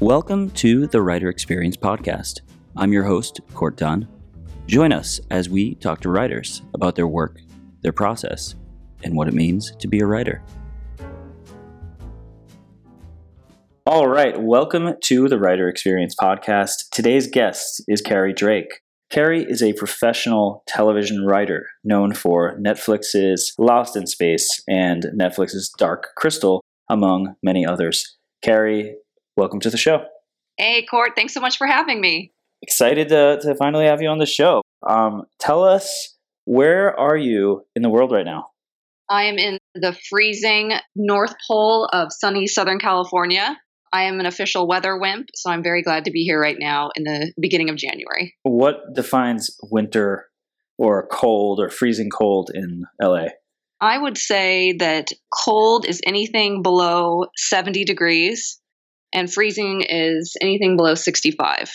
Welcome to the Writer Experience Podcast. I'm your host, Court Dunn. Join us as we talk to writers about their work, their process, and what it means to be a writer. All right, welcome to the Writer Experience Podcast. Today's guest is Kari Drake. Kari is a professional television writer known for Netflix's Lost in Space and Netflix's Dark Crystal, among many others. Kari, welcome to the show. Hey, Court, thanks so much for having me. Excited to, to finally have you on the show. Um, tell us, where are you in the world right now? I am in the freezing North Pole of sunny Southern California. I am an official weather wimp, so I'm very glad to be here right now in the beginning of January. What defines winter or cold or freezing cold in LA? I would say that cold is anything below 70 degrees and freezing is anything below 65.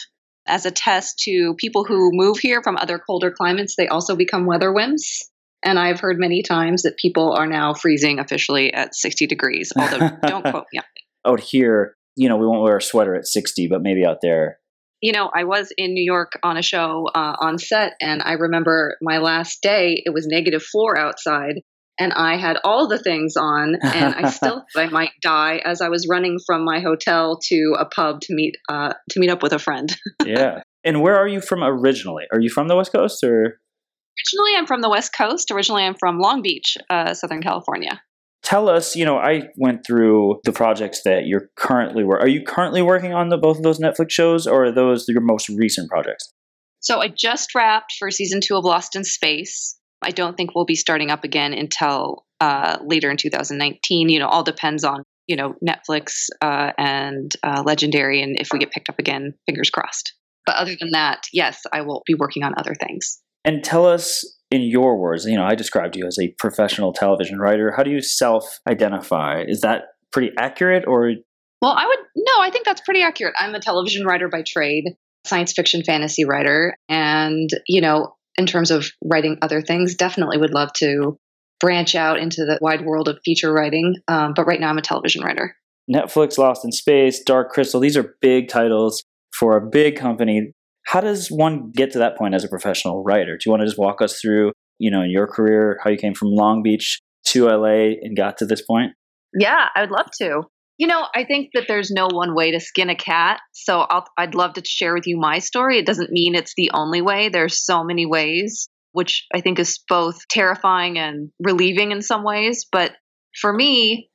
As a test to people who move here from other colder climates, they also become weather wimps. And I've heard many times that people are now freezing officially at 60 degrees, although don't quote me. Out here, you know, we won't wear a sweater at 60, but maybe out there. You know, I was in New York on a show uh, on set, and I remember my last day, it was negative four outside, and I had all the things on, and I still thought I might die as I was running from my hotel to a pub to meet uh, to meet up with a friend. yeah. And where are you from originally? Are you from the West Coast or? Originally, I'm from the West Coast. Originally, I'm from Long Beach, uh, Southern California tell us, you know, I went through the projects that you're currently working. Are you currently working on the both of those Netflix shows, or are those your most recent projects? So I just wrapped for season two of Lost in Space. I don't think we'll be starting up again until uh, later in 2019. You know, all depends on you know Netflix uh, and uh, Legendary, and if we get picked up again, fingers crossed. But other than that, yes, I will be working on other things. And tell us in your words, you know, I described you as a professional television writer. How do you self identify? Is that pretty accurate or? Well, I would, no, I think that's pretty accurate. I'm a television writer by trade, science fiction fantasy writer. And, you know, in terms of writing other things, definitely would love to branch out into the wide world of feature writing. Um, but right now I'm a television writer. Netflix, Lost in Space, Dark Crystal, these are big titles for a big company how does one get to that point as a professional writer? Do you want to just walk us through, you know, in your career, how you came from Long Beach to LA and got to this point? Yeah, I would love to. You know, I think that there's no one way to skin a cat. So i would love to share with you my story. It doesn't mean it's the only way. There's so many ways, which I think is both terrifying and relieving in some ways. But for me,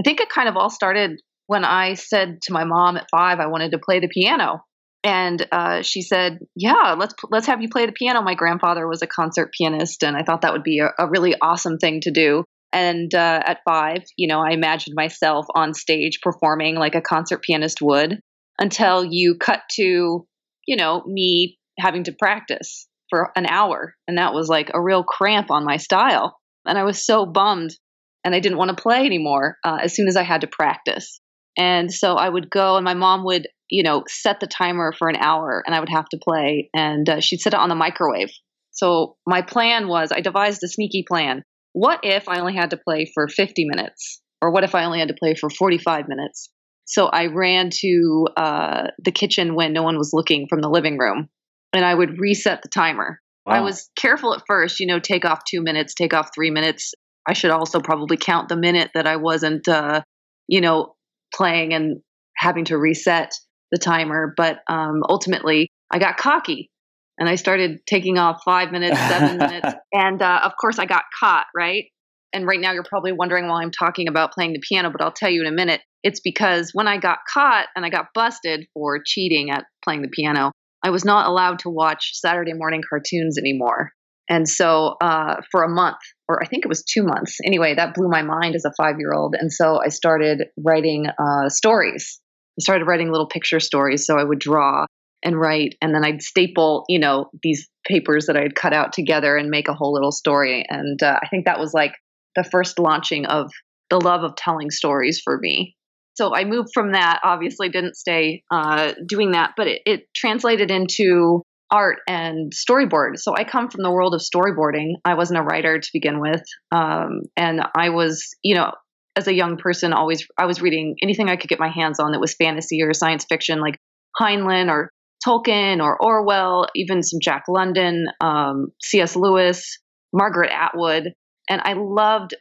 I think it kind of all started when I said to my mom at five I wanted to play the piano and uh, she said, "Yeah, let's let's have you play the piano." My grandfather was a concert pianist, and I thought that would be a, a really awesome thing to do. And uh, at five, you know, I imagined myself on stage performing like a concert pianist would. Until you cut to, you know, me having to practice for an hour, and that was like a real cramp on my style. And I was so bummed, and I didn't want to play anymore uh, as soon as I had to practice. And so I would go, and my mom would you know, set the timer for an hour and I would have to play. And uh, she'd set it on the microwave. So my plan was I devised a sneaky plan. What if I only had to play for 50 minutes? Or what if I only had to play for 45 minutes? So I ran to uh, the kitchen when no one was looking from the living room and I would reset the timer. Wow. I was careful at first, you know, take off two minutes, take off three minutes. I should also probably count the minute that I wasn't, uh, you know, playing and having to reset the timer. But um, ultimately, I got cocky and I started taking off five minutes, seven minutes. And uh, of course, I got caught, right? And right now, you're probably wondering why I'm talking about playing the piano, but I'll tell you in a minute. It's because when I got caught and I got busted for cheating at playing the piano, I was not allowed to watch Saturday morning cartoons anymore. And so uh, for a month, or I think it was two months, anyway, that blew my mind as a five year old. And so I started writing uh, stories I started writing little picture stories. So I would draw and write, and then I'd staple, you know, these papers that i'd cut out together and make a whole little story. And uh, I think that was like the first launching of the love of telling stories for me. So I moved from that, obviously didn't stay uh, doing that, but it, it translated into art and storyboard. So I come from the world of storyboarding. I wasn't a writer to begin with. Um, and I was, you know, as a young person, always I was reading anything I could get my hands on that was fantasy or science fiction, like Heinlein or Tolkien or Orwell, even some Jack London, um, C.S. Lewis, Margaret Atwood. And I loved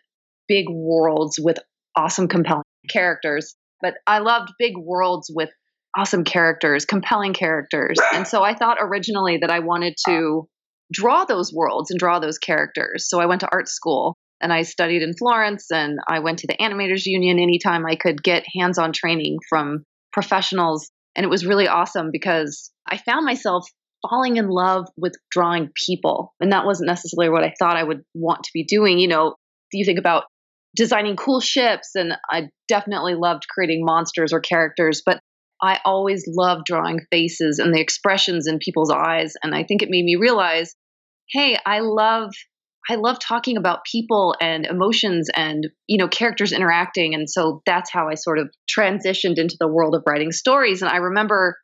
big worlds with awesome, compelling characters. But I loved big worlds with awesome characters, compelling characters. And so I thought originally that I wanted to draw those worlds and draw those characters. So I went to art school and I studied in Florence and I went to the Animators Union anytime I could get hands on training from professionals. And it was really awesome because I found myself falling in love with drawing people. And that wasn't necessarily what I thought I would want to be doing. You know, you think about designing cool ships, and I definitely loved creating monsters or characters, but I always loved drawing faces and the expressions in people's eyes. And I think it made me realize hey, I love I love talking about people and emotions and you know characters interacting and so that's how I sort of transitioned into the world of writing stories and I remember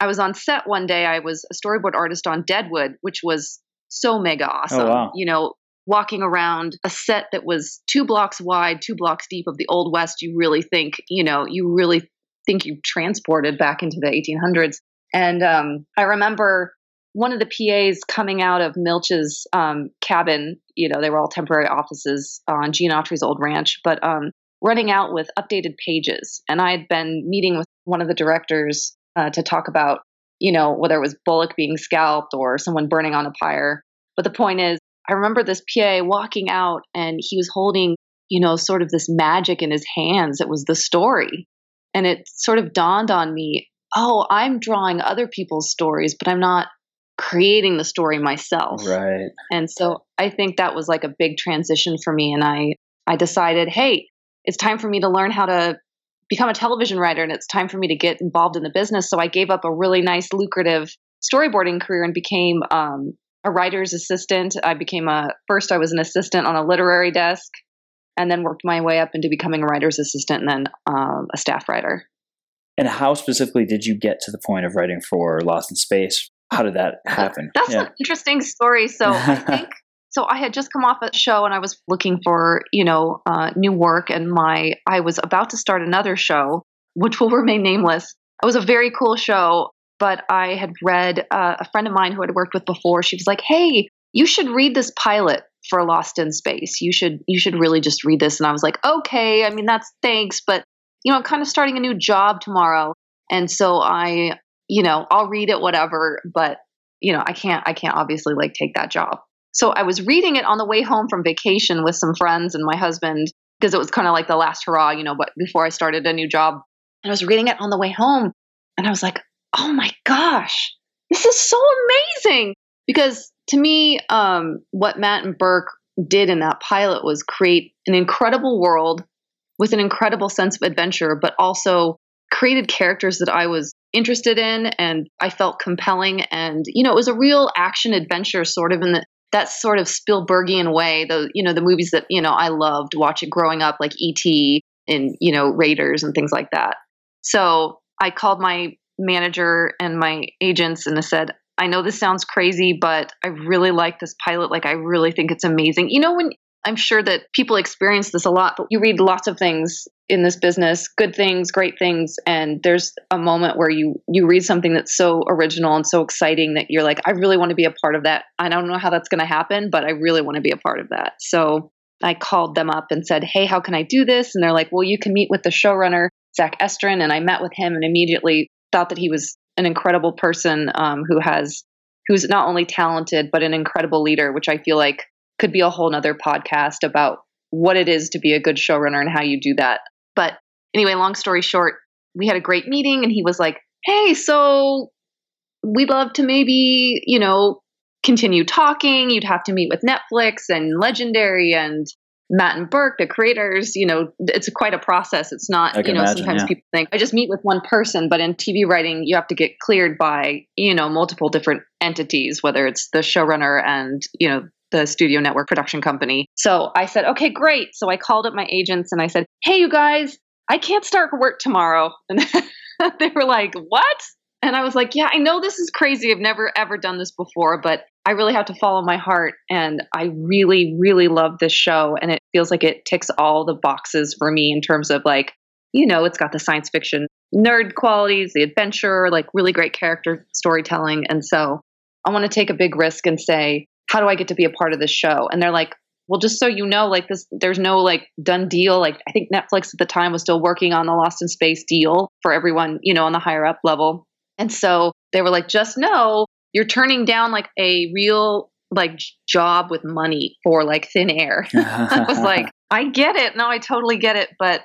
I was on set one day I was a storyboard artist on Deadwood which was so mega awesome oh, wow. you know walking around a set that was two blocks wide two blocks deep of the old west you really think you know you really think you transported back into the 1800s and um, I remember one of the PAs coming out of Milch's um, cabin, you know, they were all temporary offices on Gene Autry's old ranch, but um, running out with updated pages. And I had been meeting with one of the directors uh, to talk about, you know, whether it was Bullock being scalped or someone burning on a pyre. But the point is, I remember this PA walking out and he was holding, you know, sort of this magic in his hands. It was the story. And it sort of dawned on me oh, I'm drawing other people's stories, but I'm not creating the story myself. Right. And so I think that was like a big transition for me and I I decided, "Hey, it's time for me to learn how to become a television writer and it's time for me to get involved in the business." So I gave up a really nice lucrative storyboarding career and became um, a writer's assistant. I became a first I was an assistant on a literary desk and then worked my way up into becoming a writer's assistant and then um, a staff writer. And how specifically did you get to the point of writing for Lost in Space how did that happen? That's yeah. an interesting story. So I think so. I had just come off a show and I was looking for you know uh, new work, and my I was about to start another show, which will remain nameless. It was a very cool show, but I had read uh, a friend of mine who had worked with before. She was like, "Hey, you should read this pilot." for Lost in Space. You should you should really just read this and I was like, "Okay, I mean that's thanks, but you know, I'm kind of starting a new job tomorrow." And so I you know, I'll read it, whatever, but you know, I can't, I can't obviously like take that job. So I was reading it on the way home from vacation with some friends and my husband because it was kind of like the last hurrah, you know, but before I started a new job. And I was reading it on the way home and I was like, oh my gosh, this is so amazing. Because to me, um, what Matt and Burk did in that pilot was create an incredible world with an incredible sense of adventure, but also created characters that I was interested in and I felt compelling. And, you know, it was a real action adventure sort of in the, that sort of Spielbergian way, the, you know, the movies that, you know, I loved watching growing up, like E.T. and, you know, Raiders and things like that. So I called my manager and my agents and I said, I know this sounds crazy, but I really like this pilot. Like, I really think it's amazing. You know, when I'm sure that people experience this a lot, but you read lots of things in this business, good things, great things, and there's a moment where you you read something that's so original and so exciting that you're like, I really want to be a part of that. I don't know how that's going to happen, but I really want to be a part of that. So I called them up and said, Hey, how can I do this? And they're like, Well, you can meet with the showrunner, Zach Estrin. And I met with him and immediately thought that he was an incredible person um, who has who's not only talented but an incredible leader, which I feel like could be a whole nother podcast about what it is to be a good showrunner and how you do that. But anyway, long story short, we had a great meeting and he was like, Hey, so we'd love to maybe, you know, continue talking. You'd have to meet with Netflix and Legendary and Matt and Burk, the creators, you know, it's quite a process. It's not, you know, imagine, sometimes yeah. people think I just meet with one person, but in TV writing, you have to get cleared by, you know, multiple different entities, whether it's the showrunner and, you know, the studio network production company. So I said, okay, great. So I called up my agents and I said, hey, you guys, I can't start work tomorrow. And they were like, what? And I was like, yeah, I know this is crazy. I've never ever done this before, but I really have to follow my heart. And I really, really love this show. And it feels like it ticks all the boxes for me in terms of like, you know, it's got the science fiction nerd qualities, the adventure, like really great character storytelling. And so I want to take a big risk and say, how do I get to be a part of this show? And they're like, well, just so you know, like this, there's no like done deal. Like I think Netflix at the time was still working on the Lost in Space deal for everyone, you know, on the higher up level. And so they were like, just know you're turning down like a real like job with money for like thin air. I was like, I get it. No, I totally get it. But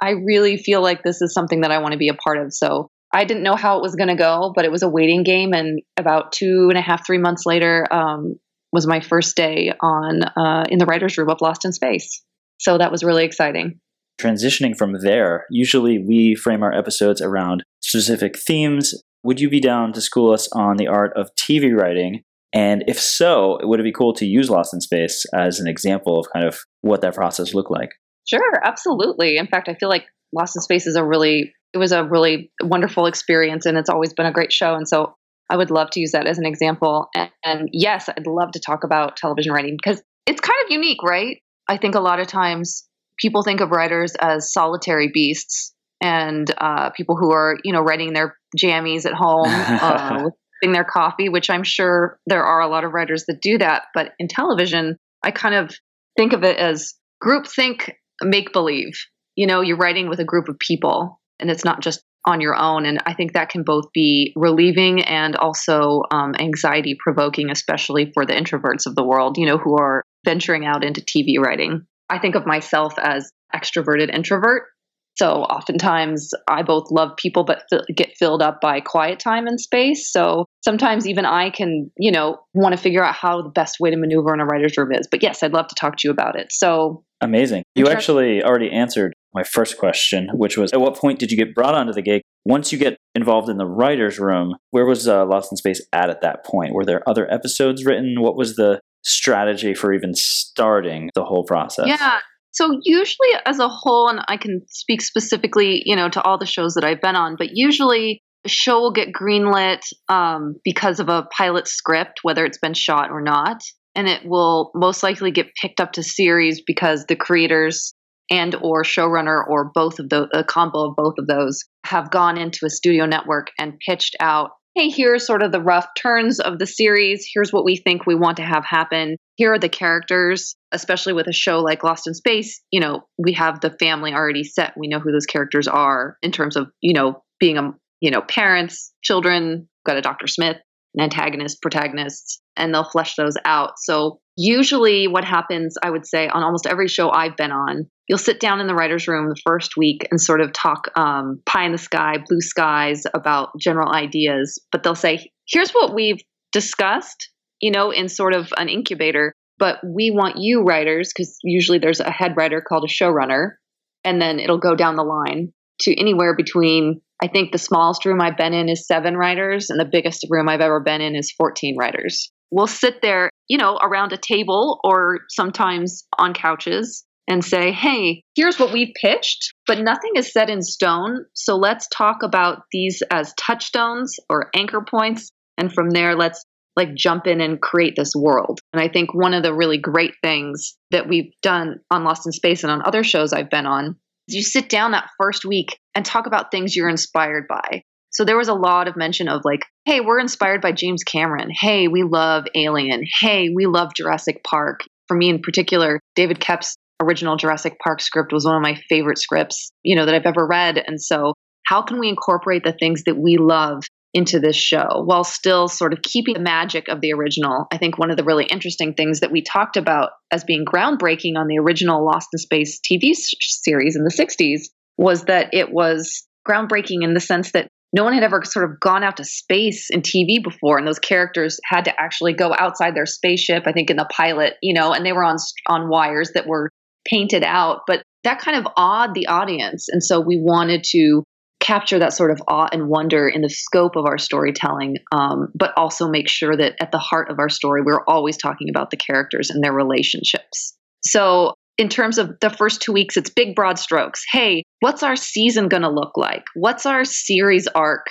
I really feel like this is something that I want to be a part of. So I didn't know how it was going to go, but it was a waiting game. And about two and a half, three months later, um, was my first day on uh, in the writers' room of Lost in Space. So that was really exciting. Transitioning from there, usually we frame our episodes around specific themes. Would you be down to school us on the art of TV writing? And if so, would it be cool to use Lost in Space as an example of kind of what that process looked like? Sure, absolutely. In fact, I feel like Lost in Space is a really it was a really wonderful experience and it's always been a great show and so I would love to use that as an example. And, and yes, I'd love to talk about television writing because it's kind of unique, right? I think a lot of times people think of writers as solitary beasts and uh, people who are, you know, writing their jammies at home, uh, with their coffee, which I'm sure there are a lot of writers that do that. But in television, I kind of think of it as group think, make believe. You know, you're writing with a group of people and it's not just on your own. And I think that can both be relieving and also um, anxiety provoking, especially for the introverts of the world, you know, who are venturing out into TV writing. I think of myself as extroverted introvert. So oftentimes I both love people but f- get filled up by quiet time and space. So sometimes even I can, you know, want to figure out how the best way to maneuver in a writer's room is. But yes, I'd love to talk to you about it. So amazing. You actually already answered my first question, which was at what point did you get brought onto the gig? Once you get involved in the writer's room, where was uh, Lost in Space at at that point? Were there other episodes written? What was the strategy for even starting the whole process? Yeah. So usually as a whole, and I can speak specifically, you know, to all the shows that I've been on, but usually a show will get greenlit um, because of a pilot script, whether it's been shot or not. And it will most likely get picked up to series because the creators and or showrunner or both of the a combo of both of those have gone into a studio network and pitched out hey here's sort of the rough turns of the series. Here's what we think we want to have happen. Here are the characters especially with a show like lost in space you know we have the family already set. We know who those characters are in terms of you know being a you know parents children got a dr smith an antagonist protagonists and they'll flesh those out. So usually what happens i would say on almost every show i've been on you'll sit down in the writer's room the first week and sort of talk um, pie in the sky, blue skies about general ideas. But they'll say, here's what we've discussed, you know, in sort of an incubator. But we want you writers, because usually there's a head writer called a showrunner, and then it'll go down the line to anywhere between, I think the smallest room I've been in is seven writers, and the biggest room I've ever been in is 14 writers. We'll sit there, you know, around a table or sometimes on couches and say, hey, here's what we've pitched, but nothing is set in stone. So let's talk about these as touchstones or anchor points. And from there, let's like jump in and create this world. And I think one of the really great things that we've done on Lost in Space and on other shows I've been on is you sit down that first week and talk about things you're inspired by. So there was a lot of mention of like, hey, we're inspired by James Cameron. Hey, we love Alien. Hey, we love Jurassic Park. For me in particular, David Koepp's original Jurassic Park script was one of my favorite scripts, you know, that I've ever read. And so, how can we incorporate the things that we love into this show while still sort of keeping the magic of the original? I think one of the really interesting things that we talked about as being groundbreaking on the original Lost in Space TV series in the 60s was that it was groundbreaking in the sense that no one had ever sort of gone out to space in TV before, and those characters had to actually go outside their spaceship. I think in the pilot, you know, and they were on on wires that were painted out, but that kind of awed the audience. And so we wanted to capture that sort of awe and wonder in the scope of our storytelling, um, but also make sure that at the heart of our story, we're always talking about the characters and their relationships. So, in terms of the first two weeks, it's big, broad strokes. Hey, what's our season going to look like? What's our series arc?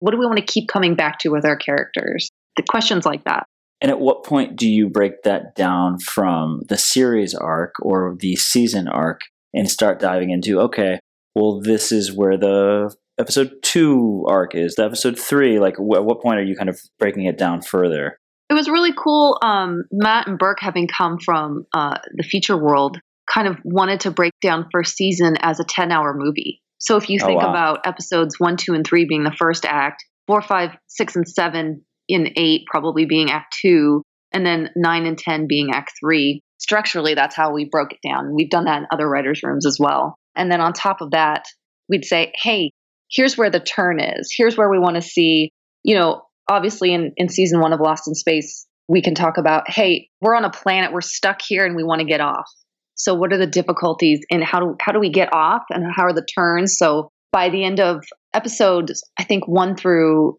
What do we want to keep coming back to with our characters? The questions like that. And at what point do you break that down from the series arc or the season arc and start diving into, okay, well, this is where the episode two arc is, the episode three? Like, wh- at what point are you kind of breaking it down further? It was really cool. Um, Matt and Burk, having come from uh, the feature world, kind of wanted to break down first season as a 10 hour movie. So if you Oh, think wow. about episodes one, two, and three being the first act, four, five, six, and seven in eight probably being act two, and then nine and 10 being act three, structurally, that's how we broke it down. We've done that in other writers' rooms as well. And then on top of that, we'd say, hey, here's where the turn is. Here's where we want to see, you know, obviously in, in season one of Lost in Space, we can talk about, hey, we're on a planet, we're stuck here and we want to get off. So what are the difficulties and how do how do we get off and how are the turns? So by the end of episodes, I think one through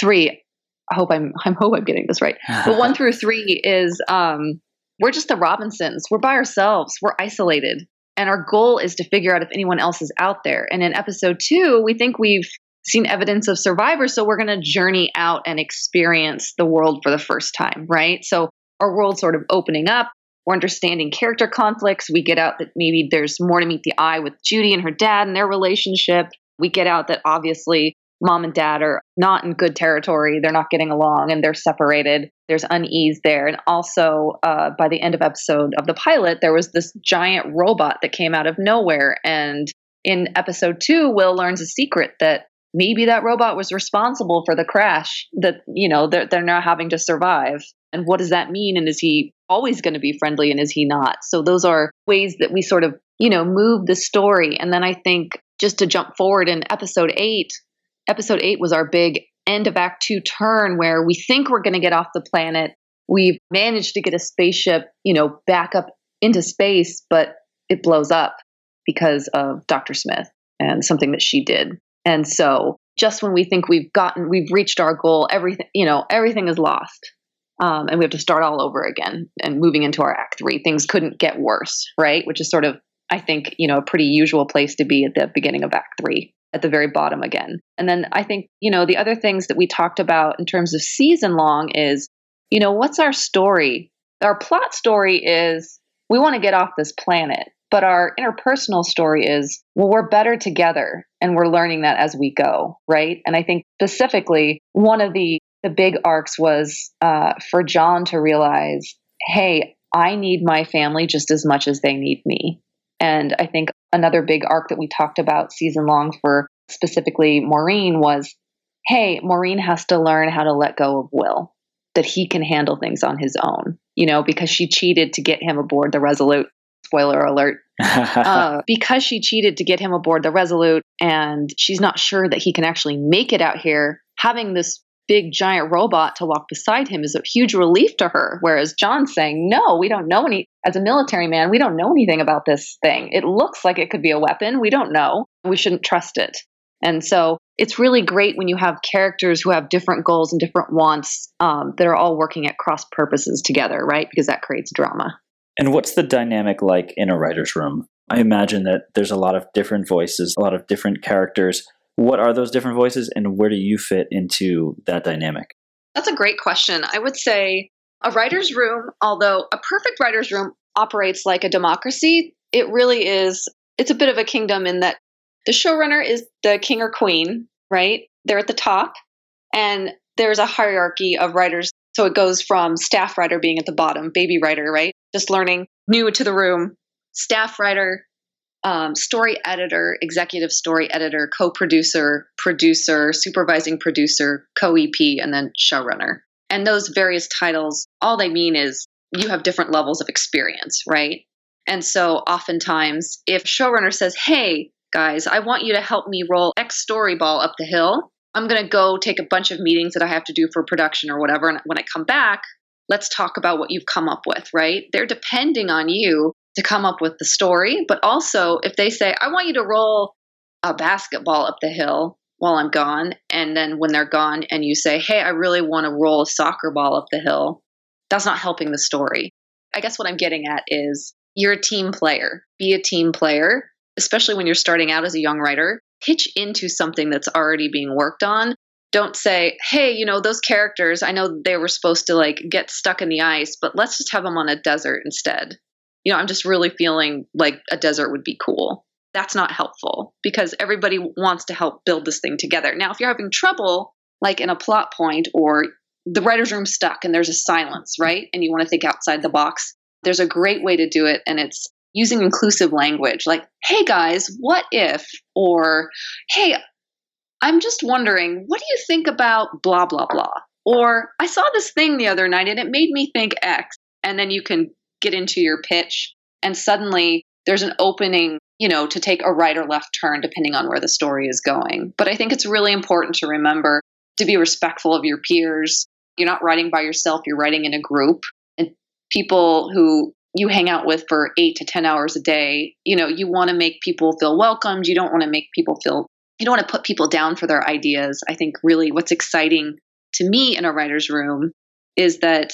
three, I hope I'm I hope I'm getting this right. But one through three is um we're just the Robinsons. We're by ourselves. We're isolated. And our goal is to figure out if anyone else is out there. And in episode two, we think we've seen evidence of survivors. So we're going to journey out and experience the world for the first time, right? So our world sort of opening up. We're understanding character conflicts. We get out that maybe there's more to meet the eye with Judy and her dad and their relationship. We get out that obviously mom and dad are not in good territory. They're not getting along and they're separated. There's unease there. And also, uh, by the end of episode of the pilot, there was this giant robot that came out of nowhere. And in episode two, Will learns a secret that maybe that robot was responsible for the crash that, you know, they're, they're now having to survive. And what does that mean? And is he always going to be friendly and is he not? So those are ways that we sort of, you know, move the story. And then I think just to jump forward in episode eight, episode eight was our big end of act two turn where we think we're going to get off the planet. We've managed to get a spaceship, you know, back up into space, but it blows up because of Dr. Smith and something that she did. And so just when we think we've gotten, we've reached our goal, everything, you know, everything is lost. Um, and we have to start all over again and moving into our act three. Things couldn't get worse, right? Which is sort of, I think, you know, a pretty usual place to be at the beginning of act three at the very bottom again. And then I think, you know, the other things that we talked about in terms of season long is, you know, what's our story? Our plot story is we want to get off this planet, but our interpersonal story is, well, we're better together and we're learning that as we go, right? And I think specifically one of the the big arcs was uh, for John to realize, hey, I need my family just as much as they need me. And I think another big arc that we talked about season long for specifically Maureen was hey, Maureen has to learn how to let go of Will, that he can handle things on his own, you know, because she cheated to get him aboard the Resolute. Spoiler alert. Uh, because she cheated to get him aboard the Resolute and she's not sure that he can actually make it out here, having this big giant robot to walk beside him is a huge relief to her. Whereas John's saying, no, we don't know any, as a military man, we don't know anything about this thing. It looks like it could be a weapon. We don't know. We shouldn't trust it. And so it's really great when you have characters who have different goals and different wants um, that are all working at cross purposes together, right? Because that creates drama. and what's the dynamic like in a writer's room? I imagine that there's a lot of different voices, a lot of different characters. What are those different voices, and where do you fit into that dynamic? That's a great question. I would say a writer's room, although a perfect writer's room operates like a democracy, it really is, it's a bit of a kingdom in that the showrunner is the king or queen, right? They're at the top, and there's a hierarchy of writers. So it goes from staff writer being at the bottom, baby writer, right? Just learning, new to the room, staff writer, um, story editor, executive story editor, co producer, producer, supervising producer, co EP, and then showrunner. And those various titles, all they mean is you have different levels of experience, right? And so oftentimes, if showrunner says, hey, guys, I want you to help me roll X story ball up the hill, I'm going to go take a bunch of meetings that I have to do for production or whatever. And when I come back, let's talk about what you've come up with, right? They're depending on you to come up with the story. But also, if they say, I want you to roll a basketball up the hill while I'm gone, and then when they're gone, and you say, Hey, I really want to roll a soccer ball up the hill, that's not helping the story. I guess what I'm getting at is you're a team player. Be a team player, especially when you're starting out as a young writer. Pitch into something that's already being worked on don't say, hey, you know, those characters, I know they were supposed to like get stuck in the ice, but let's just have them on a desert instead. You know, I'm just really feeling like a desert would be cool. That's not helpful because everybody wants to help build this thing together. Now, if you're having trouble, like in a plot point or the writer's room stuck and there's a silence, right? And you want to think outside the box, there's a great way to do it. And it's using inclusive language like, hey guys, what if? Or, hey, I'm just wondering, what do you think about blah, blah, blah? Or I saw this thing the other night and it made me think X. And then you can get into your pitch and suddenly there's an opening, you know, to take a right or left turn depending on where the story is going. But I think it's really important to remember to be respectful of your peers. You're not writing by yourself, you're writing in a group. And people who you hang out with for eight to 10 hours a day, you know, you want to make people feel welcomed. You don't want to make people feel you don't want to put people down for their ideas. I think really what's exciting to me in a writer's room is that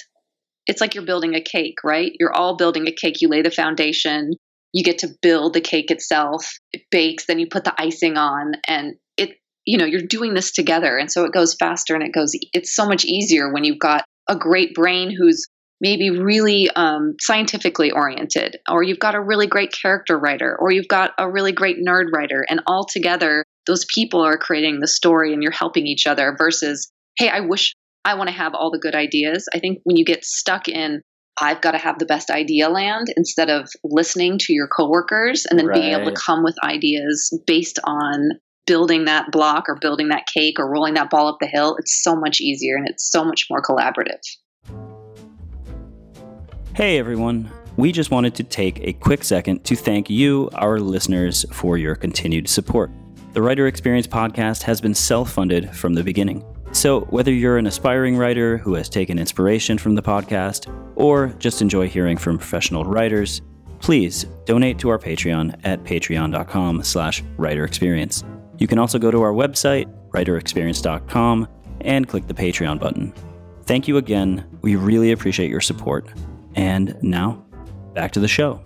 it's like you're building a cake, right? You're all building a cake. You lay the foundation, you get to build the cake itself. It bakes, then you put the icing on, and it, you know, you're doing this together. And so it goes faster and it goes, it's so much easier when you've got a great brain who's maybe really um, scientifically oriented, or you've got a really great character writer, or you've got a really great nerd writer, and all together those people are creating the story and you're helping each other versus, hey, I wish I want to have all the good ideas. I think when you get stuck in, I've got to have the best idea land instead of listening to your coworkers and then right. being able to come with ideas based on building that block or building that cake or rolling that ball up the hill, it's so much easier and it's so much more collaborative. Hey everyone. We just wanted to take a quick second to thank you, our listeners, for your continued support. The Writer Experience podcast has been self funded from the beginning. So, whether you're an aspiring writer who has taken inspiration from the podcast or just enjoy hearing from professional writers, please donate to our Patreon at patreon.com slash writerexperience. You can also go to our website, writerexperience.com, and click the Patreon button. Thank you again. We really appreciate your support. And now, back to the show.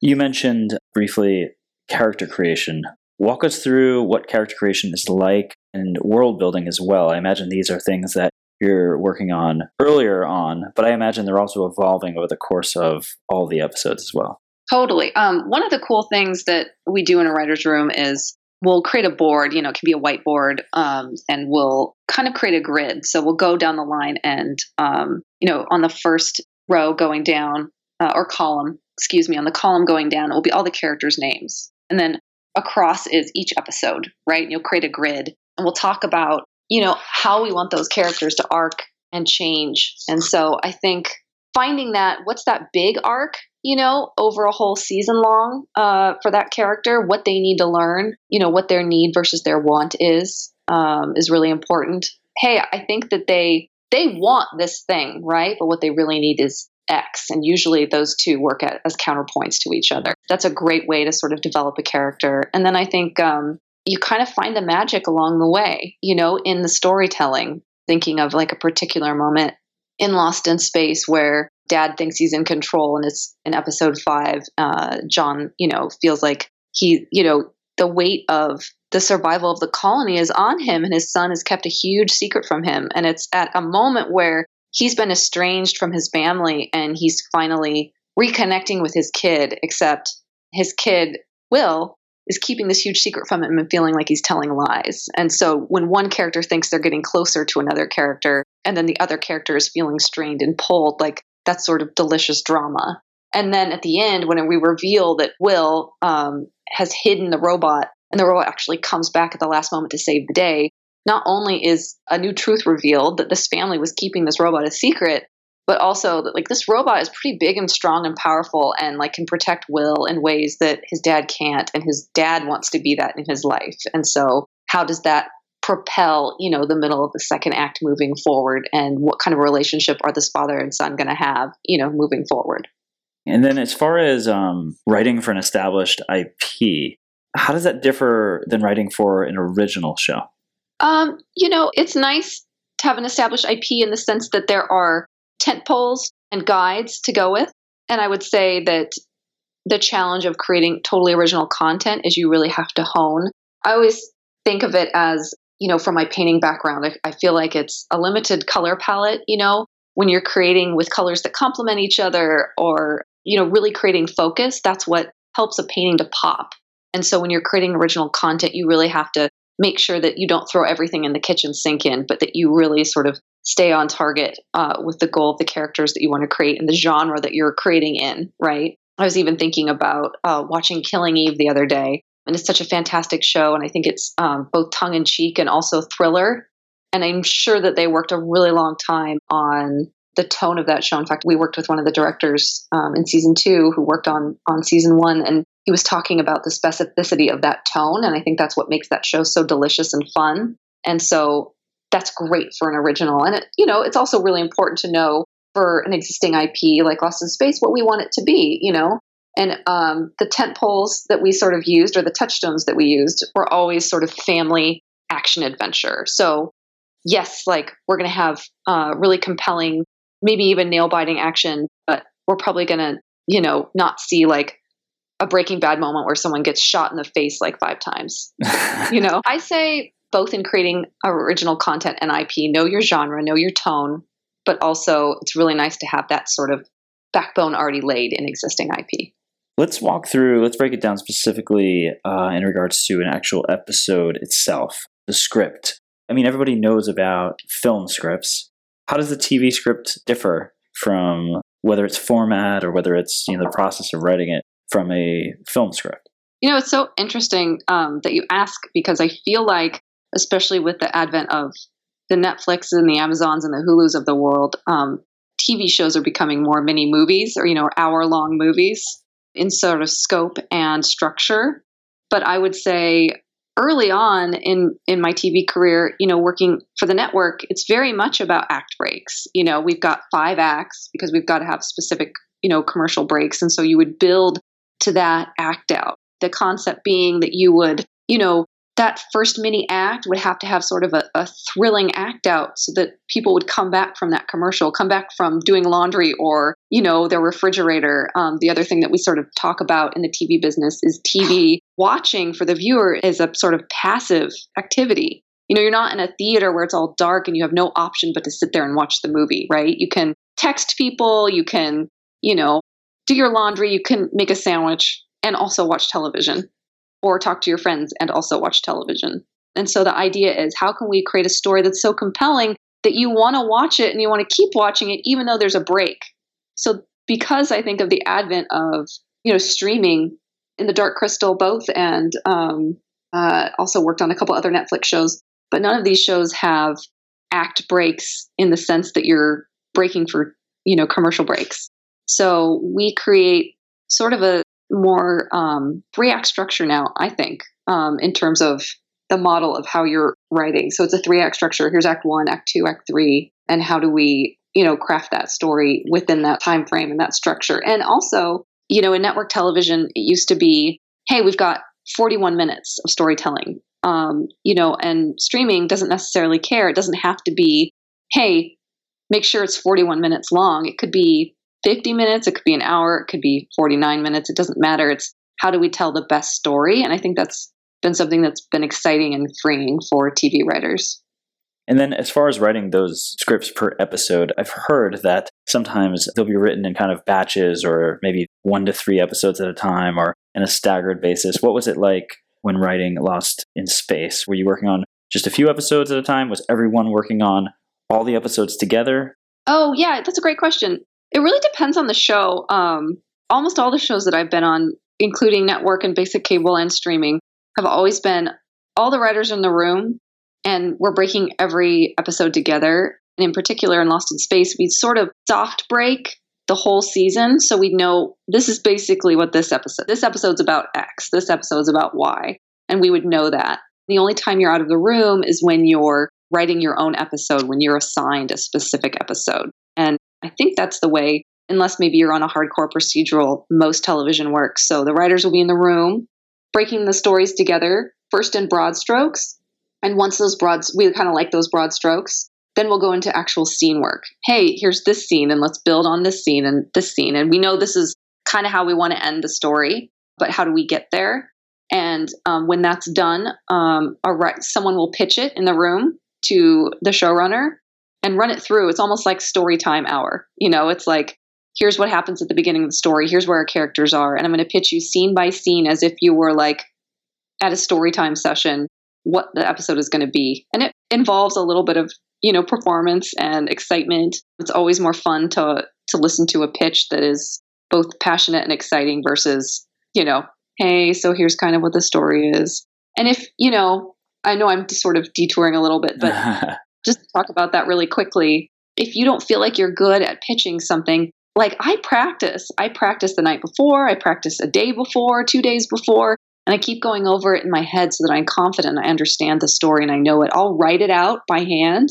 You mentioned briefly character creation. Walk us through what character creation is like and world building as well. I imagine these are things that you're working on earlier on, but I imagine they're also evolving over the course of all the episodes as well. Totally. Um, one of the cool things that we do in a writer's room is we'll create a board, you know, it can be a whiteboard, um, and we'll kind of create a grid. So we'll go down the line and, um, you know, on the first row going down, uh, or column, excuse me, on the column going down, it will be all the characters' names. And then across is each episode, right? And you'll create a grid and we'll talk about, you know, how we want those characters to arc and change. And so I think finding that what's that big arc, you know, over a whole season long uh, for that character, what they need to learn, you know, what their need versus their want is, um, is really important. Hey, I think that they they want this thing, right? But what they really need is X. And usually those two work at, as counterpoints to each other. That's a great way to sort of develop a character. And then I think um, you kind of find the magic along the way, you know, in the storytelling, thinking of like a particular moment in Lost in Space where dad thinks he's in control and it's in episode five, uh, John, you know, feels like he, you know, the weight of the survival of the colony is on him and his son has kept a huge secret from him. And it's at a moment where he's been estranged from his family and he's finally reconnecting with his kid, except his kid, Will, is keeping this huge secret from him and feeling like he's telling lies. And so when one character thinks they're getting closer to another character, and then the other character is feeling strained and pulled, like that's sort of delicious drama. And then at the end, when we reveal that Will um, has hidden the robot and the robot actually comes back at the last moment to save the day, not only is a new truth revealed that this family was keeping this robot a secret, but also like this robot is pretty big and strong and powerful and like can protect Will in ways that his dad can't and his dad wants to be that in his life. And so how does that propel, you know, the middle of the second act moving forward and what kind of relationship are this father and son going to have, you know, moving forward? And then as far as um, writing for an established IP, how does that differ than writing for an original show? Um, you know, it's nice to have an established IP in the sense that there are tent poles and guides to go with. And I would say that the challenge of creating totally original content is you really have to hone. I always think of it as you know, from my painting background, I, I feel like it's a limited color palette, you know, when you're creating with colors that complement each other or, you know, really creating focus, that's what helps a painting to pop. And so when you're creating original content, you really have to make sure that you don't throw everything in the kitchen sink in, but that you really sort of stay on target uh, with the goal of the characters that you want to create and the genre that you're creating in, right? I was even thinking about uh, watching Killing Eve the other day, and it's such a fantastic show. And I think it's um, both tongue in cheek and also thriller. And I'm sure that they worked a really long time on the tone of that show. In fact, we worked with one of the directors um, in season two who worked on on season one, and he was talking about the specificity of that tone. And I think that's what makes that show so delicious and fun. And so that's great for an original. And it, you know, it's also really important to know for an existing IP like Lost in Space what we want it to be. You know, and um, the tent poles that we sort of used, or the touchstones that we used, were always sort of family action adventure. So, yes, like we're going to have uh, really compelling, maybe even nail biting action, but we're probably going to, you know, not see like a Breaking Bad moment where someone gets shot in the face like five times. you know, I say both in creating original content and IP, know your genre, know your tone, but also it's really nice to have that sort of backbone already laid in existing IP. Let's walk through, let's break it down specifically uh, in regards to an actual episode itself, the script. I mean, everybody knows about film scripts. How does the TV script differ from whether it's format or whether it's you know the process of writing it from a film script? You know, it's so interesting um, that you ask because I feel like, especially with the advent of the Netflix and the Amazons and the Hulus of the world, um, TV shows are becoming more mini movies or you know hour long movies in sort of scope and structure. But I would say early on in in my TV career, you know, working for the network, it's very much about act breaks. You know, we've got five acts because we've got to have specific, you know, commercial breaks, and so you would build to that act out. The concept being that you would, you know, that first mini act would have to have sort of a, a, thrilling act out so that people would come back from that commercial, come back from doing laundry or, you know, their refrigerator. Um, the other thing that we sort of talk about in the TV business is TV watching for the viewer is a sort of passive activity. You know, you're not in a theater where it's all dark and you have no option but to sit there and watch the movie, right? You can text people, you can, you know, do your laundry, you can make a sandwich and also watch television or talk to your friends and also watch television. And so the idea is how can we create a story that's so compelling that you want to watch it and you want to keep watching it even though there's a break. So because I think of the advent of you know streaming in the Dark Crystal both and um, uh, also worked on a couple other Netflix shows, but none of these shows have act breaks in the sense that you're breaking for you know commercial breaks. So we create sort of a more um, three act structure now, I think, um, in terms of the model of how you're writing. So it's a three act structure. Here's act one, act two, act three, and how do we, you know, craft that story within that time frame and that structure. And also, you know, in network television, it used to be, hey, we've got 41 minutes of storytelling. Um, you know, and streaming doesn't necessarily care. It doesn't have to be, hey, make sure it's 41 minutes long. It could be 50 minutes, it could be an hour, it could be 49 minutes, it doesn't matter. It's how do we tell the best story? And I think that's been something that's been exciting and freeing for TV writers. And then, as far as writing those scripts per episode, I've heard that sometimes they'll be written in kind of batches or maybe one to three episodes at a time or in a staggered basis. What was it like when writing Lost in Space? Were you working on just a few episodes at a time? Was everyone working on all the episodes together? Oh, yeah, that's a great question. It really depends on the show. Um, almost all the shows that I've been on, including network and basic cable and streaming, have always been all the writers in the room, and we're breaking every episode together. And in particular, in Lost in Space, we sort of soft break the whole season so we know this is basically what this episode this episode's about x this episode's about y and we would know that the only time you're out of the room is when you're writing your own episode when you're assigned a specific episode I think that's the way, unless maybe you're on a hardcore procedural, most television works. So the writers will be in the room, breaking the stories together, first in broad strokes. And once those broad, we kind of like those broad strokes, then we'll go into actual scene work. Hey, here's this scene, and let's build on this scene and this scene. And we know this is kind of how we want to end the story, but how do we get there? And um, when that's done, um, a, someone will pitch it in the room to the showrunner and run it through. It's almost like story time hour. You know, it's like, here's what happens at the beginning of the story. Here's where our characters are. And I'm going to pitch you scene by scene as if you were like at a story time session what the episode is going to be. And it involves a little bit of, you know, performance and excitement. It's always more fun to to listen to a pitch that is both passionate and exciting versus, you know, hey, so here's kind of what the story is. And if, you know, I know I'm sort of detouring a little bit, but just talk about that really quickly. If you don't feel like you're good at pitching something, like I practice, I practice the night before, I practice a day before, two days before, and I keep going over it in my head so that I'm confident I understand the story and I know it. I'll write it out by hand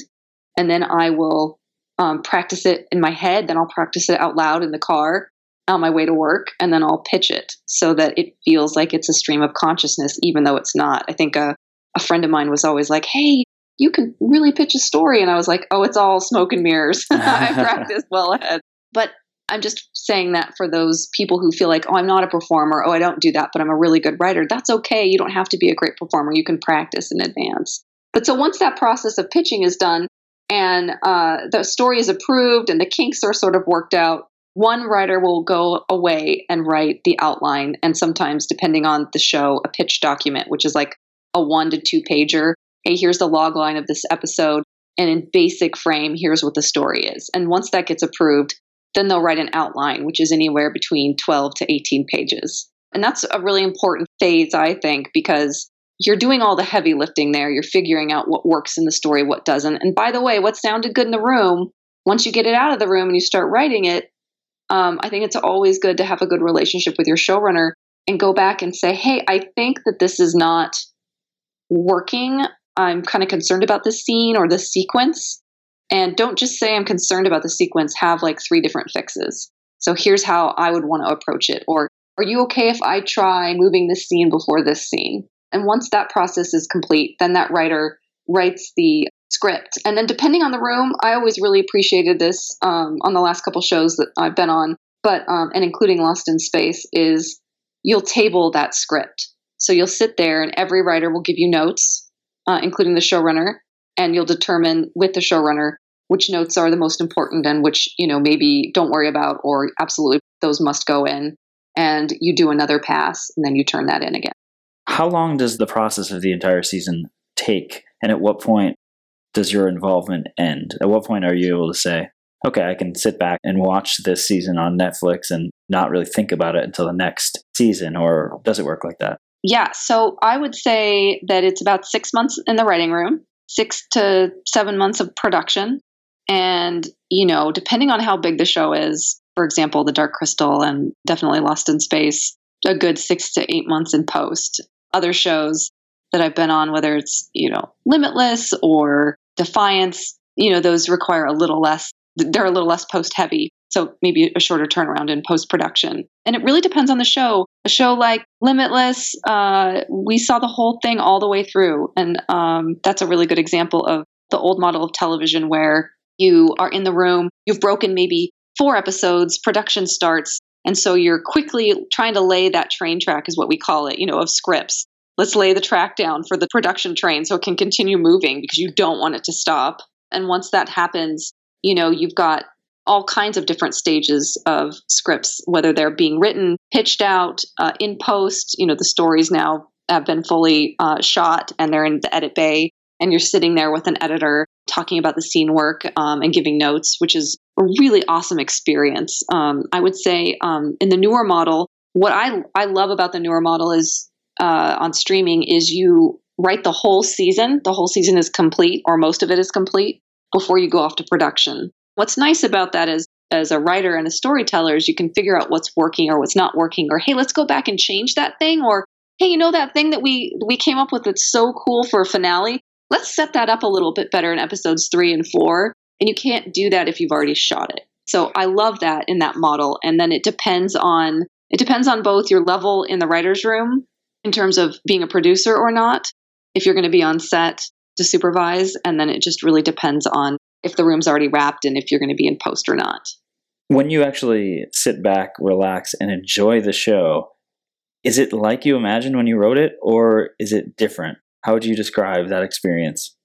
and then I will um, practice it in my head. Then I'll practice it out loud in the car on my way to work and then I'll pitch it so that it feels like it's a stream of consciousness, even though it's not. I think a, a friend of mine was always like, hey, you can really pitch a story. And I was like, oh, it's all smoke and mirrors. I practice well ahead. But I'm just saying that for those people who feel like, oh, I'm not a performer. Oh, I don't do that, but I'm a really good writer. That's okay. You don't have to be a great performer. You can practice in advance. But so once that process of pitching is done and uh, the story is approved and the kinks are sort of worked out, one writer will go away and write the outline. And sometimes, depending on the show, a pitch document, which is like a one to two pager. Hey, here's the log line of this episode. And in basic frame, here's what the story is. And once that gets approved, then they'll write an outline, which is anywhere between 12 to 18 pages. And that's a really important phase, I think, because you're doing all the heavy lifting there. You're figuring out what works in the story, what doesn't. And by the way, what sounded good in the room, once you get it out of the room and you start writing it, um, I think it's always good to have a good relationship with your showrunner and go back and say, hey, I think that this is not working. I'm kind of concerned about this scene or this sequence. And don't just say I'm concerned about the sequence, have like three different fixes. So here's how I would want to approach it. Or are you okay if I try moving this scene before this scene? And once that process is complete, then that writer writes the script. And then depending on the room, I always really appreciated this um, on the last couple shows that I've been on, but um, and including Lost in Space is you'll table that script. So you'll sit there and every writer will give you notes, uh, including the showrunner, and you'll determine with the showrunner which notes are the most important and which you know maybe don't worry about or absolutely those must go in and you do another pass and then you turn that in again. How long does the process of the entire season take and at what point does your involvement end? At what point are you able to say okay i can sit back and watch this season on netflix and not really think about it until the next season or does it work like that yeah so i would say that it's about six months in the writing room six to seven months of production and, you know, depending on how big the show is, for example, The Dark Crystal and definitely Lost in Space, a good six to eight months in post. Other shows that I've been on, whether it's, you know, Limitless or Defiance, you know, those require a little less, they're a little less post heavy. So maybe a shorter turnaround in post production. And it really depends on the show. A show like Limitless, uh, we saw the whole thing all the way through. And um, that's a really good example of the old model of television where you are in the room, you've broken maybe four episodes, production starts, and so you're quickly trying to lay that train track, is what we call it, you know, of scripts. Let's lay the track down for the production train so it can continue moving because you don't want it to stop. And once that happens, you know, you've got all kinds of different stages of scripts, whether they're being written, pitched out, uh, in post. You know, the stories now have been fully uh, shot and they're in the edit bay and you're sitting there with an editor talking about the scene work um, and giving notes, which is a really awesome experience. Um, I would say um, in the newer model, what I I love about the newer model is uh, on streaming is you write the whole season. The whole season is complete, or most of it is complete, before you go off to production. What's nice about that is as a writer and a storyteller is you can figure out what's working or what's not working or hey let's go back and change that thing or hey you know that thing that we we came up with that's so cool for a finale let's set that up a little bit better in episodes three and four. And you can't do that if you've already shot it. So I love that in that model. And then it depends on it depends on both your level in the writer's room in terms of being a producer or not, if you're going to be on set to supervise, and then it just really depends on if the room's already wrapped and if you're going to be in post or not. When you actually sit back, relax, and enjoy the show, Is it like you imagined when you wrote it, or is it different? How would you describe that experience?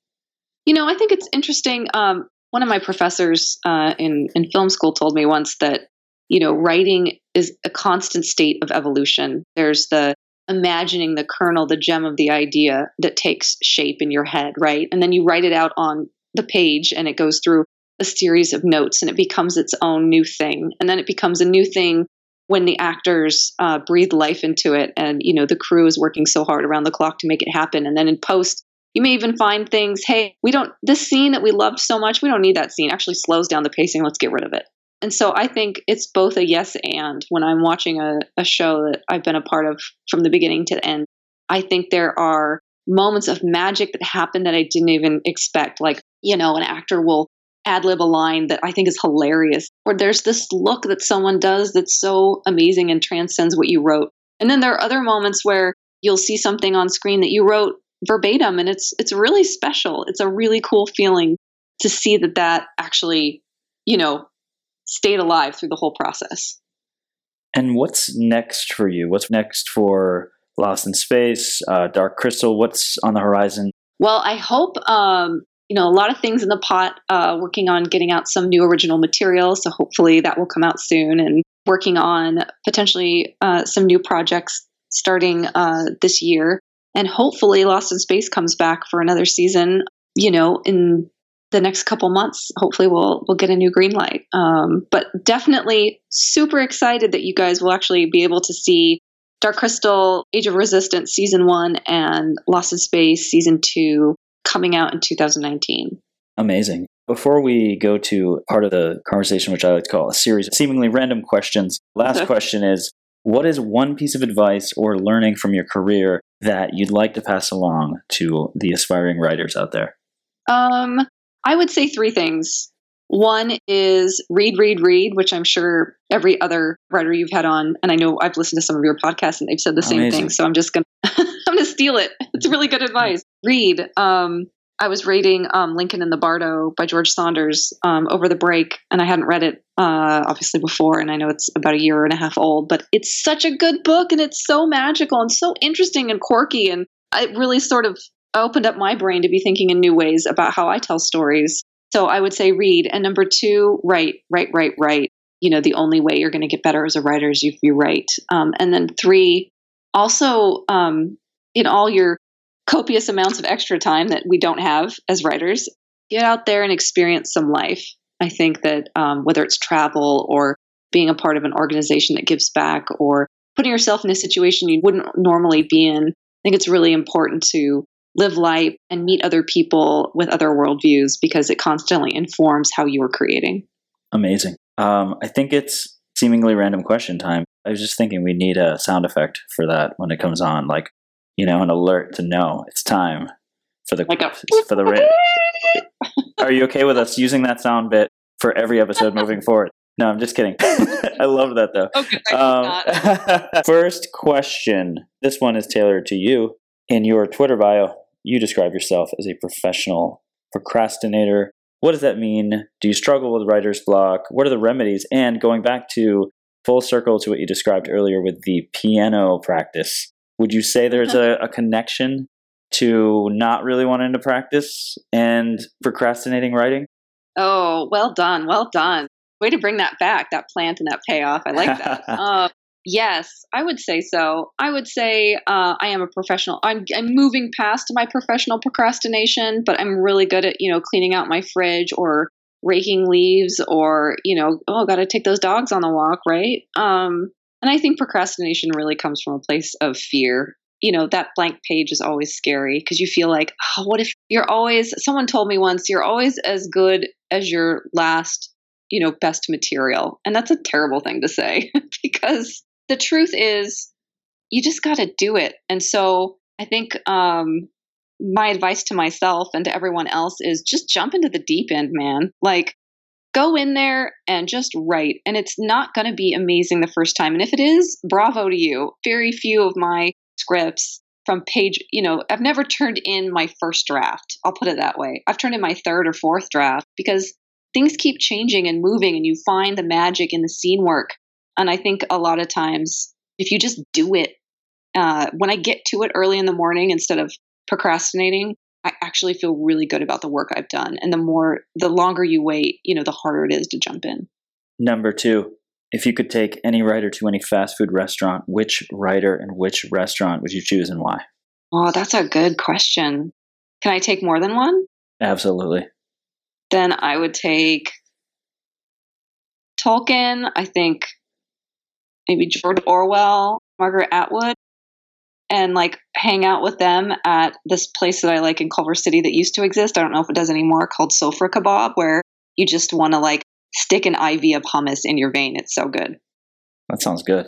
You know, I think it's interesting. Um, one of my professors uh, in in film school told me once that you know writing is a constant state of evolution. There's the imagining the kernel, the gem of the idea that takes shape in your head, right? And then you write it out on the page, and it goes through a series of notes, and it becomes its own new thing. And then it becomes a new thing when the actors uh, breathe life into it and you know the crew is working so hard around the clock to make it happen. And then in post you may even find things hey we don't this scene that we loved so much we don't need that scene. Actually slows down the pacing. Let's get rid of it. And so i think it's both a yes and. When i'm watching a, a show that i've been a part of from the beginning to the end i think there are moments of magic that happen that i didn't even expect. Like you know an actor will ad lib a line that I think is hilarious, or there's this look that someone does that's so amazing and transcends what you wrote. And then there are other moments where you'll see something on screen that you wrote verbatim, and it's it's really special. It's a really cool feeling to see that that actually, you know, stayed alive through the whole process. And what's next for you? What's next for Lost in Space, uh, Dark Crystal? What's on the horizon? Well, I hope um, you know, a lot of things in the pot, uh, working on getting out some new original material. So hopefully that will come out soon and working on potentially uh, some new projects starting uh, this year. And hopefully Lost in Space comes back for another season, you know, in the next couple months. Hopefully we'll, we'll get a new green light. Um, but definitely super excited that you guys will actually be able to see Dark Crystal, Age of Resistance season one and Lost in Space season two coming out in 2019. Amazing. Before we go to part of the conversation, which I like to call a series of seemingly random questions, last question is what is one piece of advice or learning from your career that you'd like to pass along to the aspiring writers out there? Um, I would say three things. One is read, read, read, which I'm sure every other writer you've had on, and I know I've listened to some of your podcasts and they've said the same Amazing. thing. So I'm just gonna steal it. It's really good advice. Read. Um, I was reading um, Lincoln in the Bardo by George Saunders um, over the break, and I hadn't read it uh, obviously before, and I know it's about a year and a half old, but it's such a good book, and it's so magical and so interesting and quirky, and it really sort of opened up my brain to be thinking in new ways about how I tell stories. So I would say read, and number two, write, write, write, write. You know, the only way you're going to get better as a writer is if you write. Um, and then three, also um, in all your copious amounts of extra time that we don't have as writers, get out there and experience some life. I think that um, whether it's travel or being a part of an organization that gives back or putting yourself in a situation you wouldn't normally be in, I think it's really important to live life and meet other people with other worldviews because it constantly informs how you are creating. Amazing. Um, I think it's seemingly random question time. I was just thinking we need a sound effect for that when it comes on, like you know, an alert to know it's time for the Like a for the. Ra- Are you okay with us using that sound bit for every episode moving forward? No, I'm just kidding. I love that though. Okay, Um, first question. This one is tailored to you. In your Twitter bio, you describe yourself as a professional procrastinator. What does that mean? Do you struggle with writer's block? What are the remedies? And going back to full circle to what you described earlier with the piano practice, would you say there's a, a connection to not really wanting to practice and procrastinating writing? Oh, well done. Well done. Way to bring that back, that plant and that payoff. I like that. uh, yes, I would say so. I would say uh, I am a professional. I'm, I'm moving past my professional procrastination, but I'm really good at, you know, cleaning out my fridge or raking leaves or, you know, oh, got to take those dogs on the walk, right? Um, and I think procrastination really comes from a place of fear. You know, that blank page is always scary because you feel like, oh, what if you're always, someone told me once, you're always as good as your last, you know, best material. And that's a terrible thing to say because the truth is you just got to do it. And so I think um, my advice to myself and to everyone else is just jump into the deep end, man. Like, go in there and just write. And it's not going to be amazing the first time. And if it is, bravo to you. Very few of my scripts from page, you know, I've never turned in my first draft. I'll put it that way. I've turned in my third or fourth draft because things keep changing and moving and you find the magic in the scene work. And I think a lot of times, if you just do it, uh, when I get to it early in the morning instead of procrastinating, I actually feel really good about the work I've done. And the more, the longer you wait, you know, the harder it is to jump in. Number two, if you could take any writer to any fast food restaurant, which writer and which restaurant would you choose and why? Oh, that's a good question. Can I take more than one? Absolutely. Then I would take Tolkien. I think maybe George Orwell, Margaret Atwood, and like hang out with them at this place that I like in Culver City that used to exist. I don't know if it does anymore, called Sofra Kebab, where you just want to like stick an IV of hummus in your vein. It's so good. That sounds good.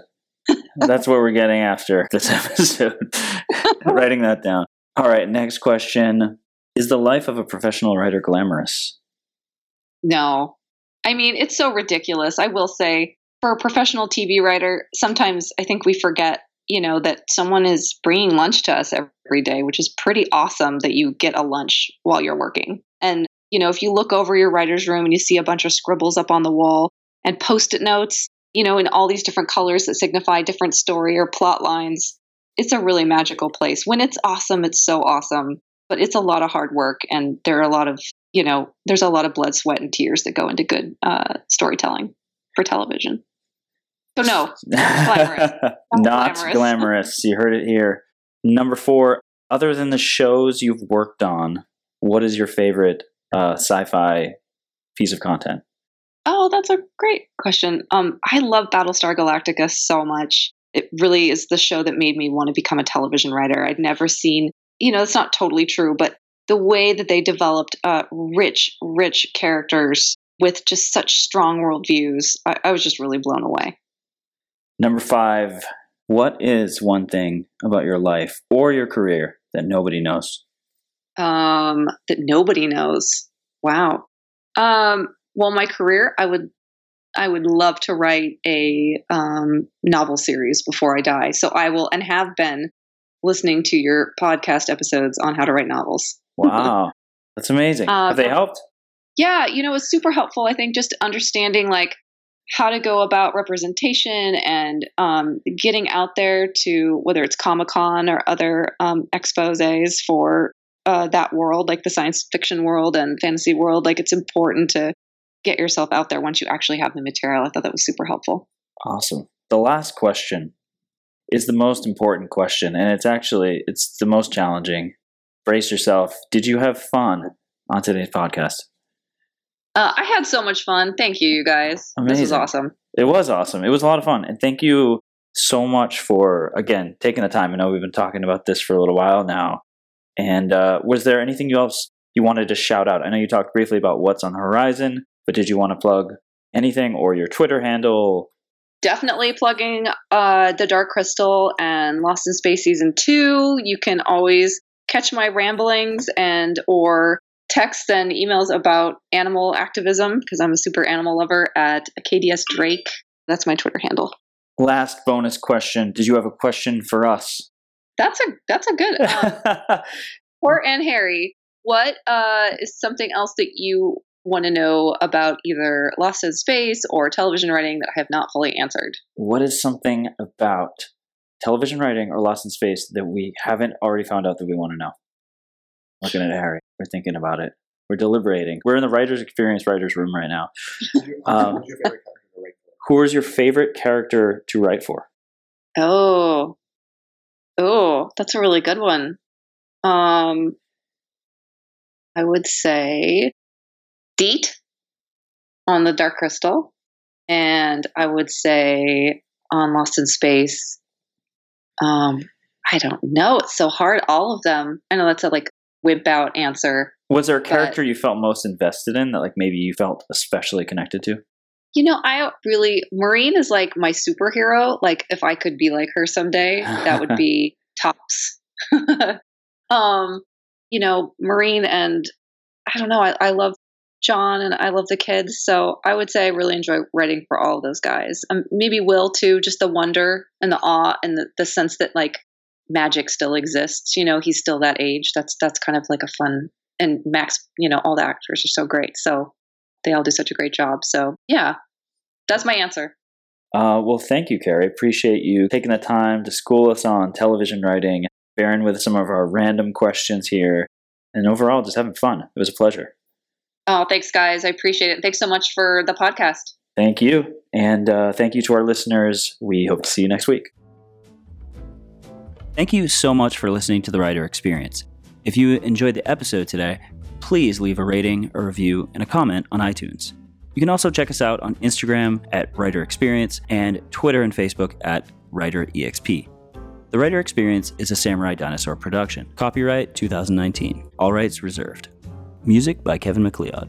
That's what we're getting after this episode. Writing that down. All right, next question. Is the life of a professional writer glamorous? No. I mean, it's so ridiculous. I will say, for a professional TV writer, sometimes I think we forget, you know, that someone is bringing lunch to us every day, which is pretty awesome that you get a lunch while you're working. And, you know, if you look over your writer's room and you see a bunch of scribbles up on the wall and post it notes, you know, in all these different colors that signify different story or plot lines, it's a really magical place. When it's awesome, it's so awesome. But it's a lot of hard work, and there are a lot of, you know, there's a lot of blood, sweat, and tears that go into good uh, storytelling for television. So no, glamorous. not glamorous. glamorous. You heard it here. Number four. Other than the shows you've worked on, what is your favorite uh, sci-fi piece of content? Oh, that's a great question. Um, I love Battlestar Galactica so much. It really is the show that made me want to become a television writer. I'd never seen, you know, it's not totally true, but the way that they developed uh, rich, rich characters with just such strong worldviews, I, I was just really blown away. Number five, what is one thing about your life or your career that nobody knows? Um, that nobody knows. Wow. Um, well, my career, I would, I would love to write a um, novel series before I die. So I will, and have been listening to your podcast episodes on how to write novels. Wow, that's amazing. Uh, have they helped? Yeah, you know, it's super helpful. I think just understanding like how to go about representation and um, getting out there to whether it's Comic Con or other um, exposes for uh, that world, like the science fiction world and fantasy world. Like it's important to get yourself out there once you actually have the material. I thought that was super helpful. Awesome. The last question is the most important question, and it's actually it's the most challenging. Brace yourself. Did you have fun on today's podcast? Uh, I had so much fun. Thank you, you guys. Amazing. This was awesome. It was awesome. It was a lot of fun, and thank you so much for again taking the time. I know we've been talking about this for a little while now. And uh, was there anything else you wanted to shout out? I know you talked briefly about what's on the horizon, but did you want to plug anything or your Twitter handle? Definitely plugging uh, the Dark Crystal and Lost in Space season two. You can always catch my ramblings and or texts and emails about animal activism because I'm a super animal lover at KDS Drake. That's my Twitter handle. Last bonus question: Did you have a question for us? That's a that's a good. Um, or and Harry, what uh, is something else that you want to know about either Lost in Space or television writing that I have not fully answered. What is something about television writing or Lost in Space that we haven't already found out that we want to know? Looking at Harry, we're thinking about it. We're deliberating. We're in the writer's experience writer's room right now. Um, who is your favorite character to write for? Oh, oh, that's a really good one. Um, I would say Deet on the Dark Crystal, and I would say on Lost in Space. Um, I don't know. It's so hard. All of them. I know that's a like whip out answer. Was there a character you felt most invested in that like maybe you felt especially connected to? You know, I really Maureen is like my superhero. Like if I could be like her someday, that would be tops. um, you know, Maureen and I don't know, I, I love John and I love the kids. So I would say I really enjoy writing for all those guys. Um, maybe Will too, just the wonder and the awe and the, the sense that like magic still exists. You know, he's still that age. That's that's kind of like a fun and Max. You know, all the actors are so great. So they all do such a great job. So yeah, that's my answer. Uh, well, thank you, Kari. Appreciate you taking the time to school us on television writing, bearing with some of our random questions here, and overall just having fun. It was a pleasure. Oh, thanks, guys. I appreciate it. Thanks so much for the podcast. Thank you. And uh, thank you to our listeners. We hope to see you next week. Thank you so much for listening to the Writer Experience. If you enjoyed the episode today, please leave a rating, a review, and a comment on iTunes. You can also check us out on Instagram at Writer Experience and Twitter and Facebook at Writer EXP. The Writer Experience is a Samurai Dinosaur production. Copyright 2019. All rights reserved. Music by Kevin MacLeod.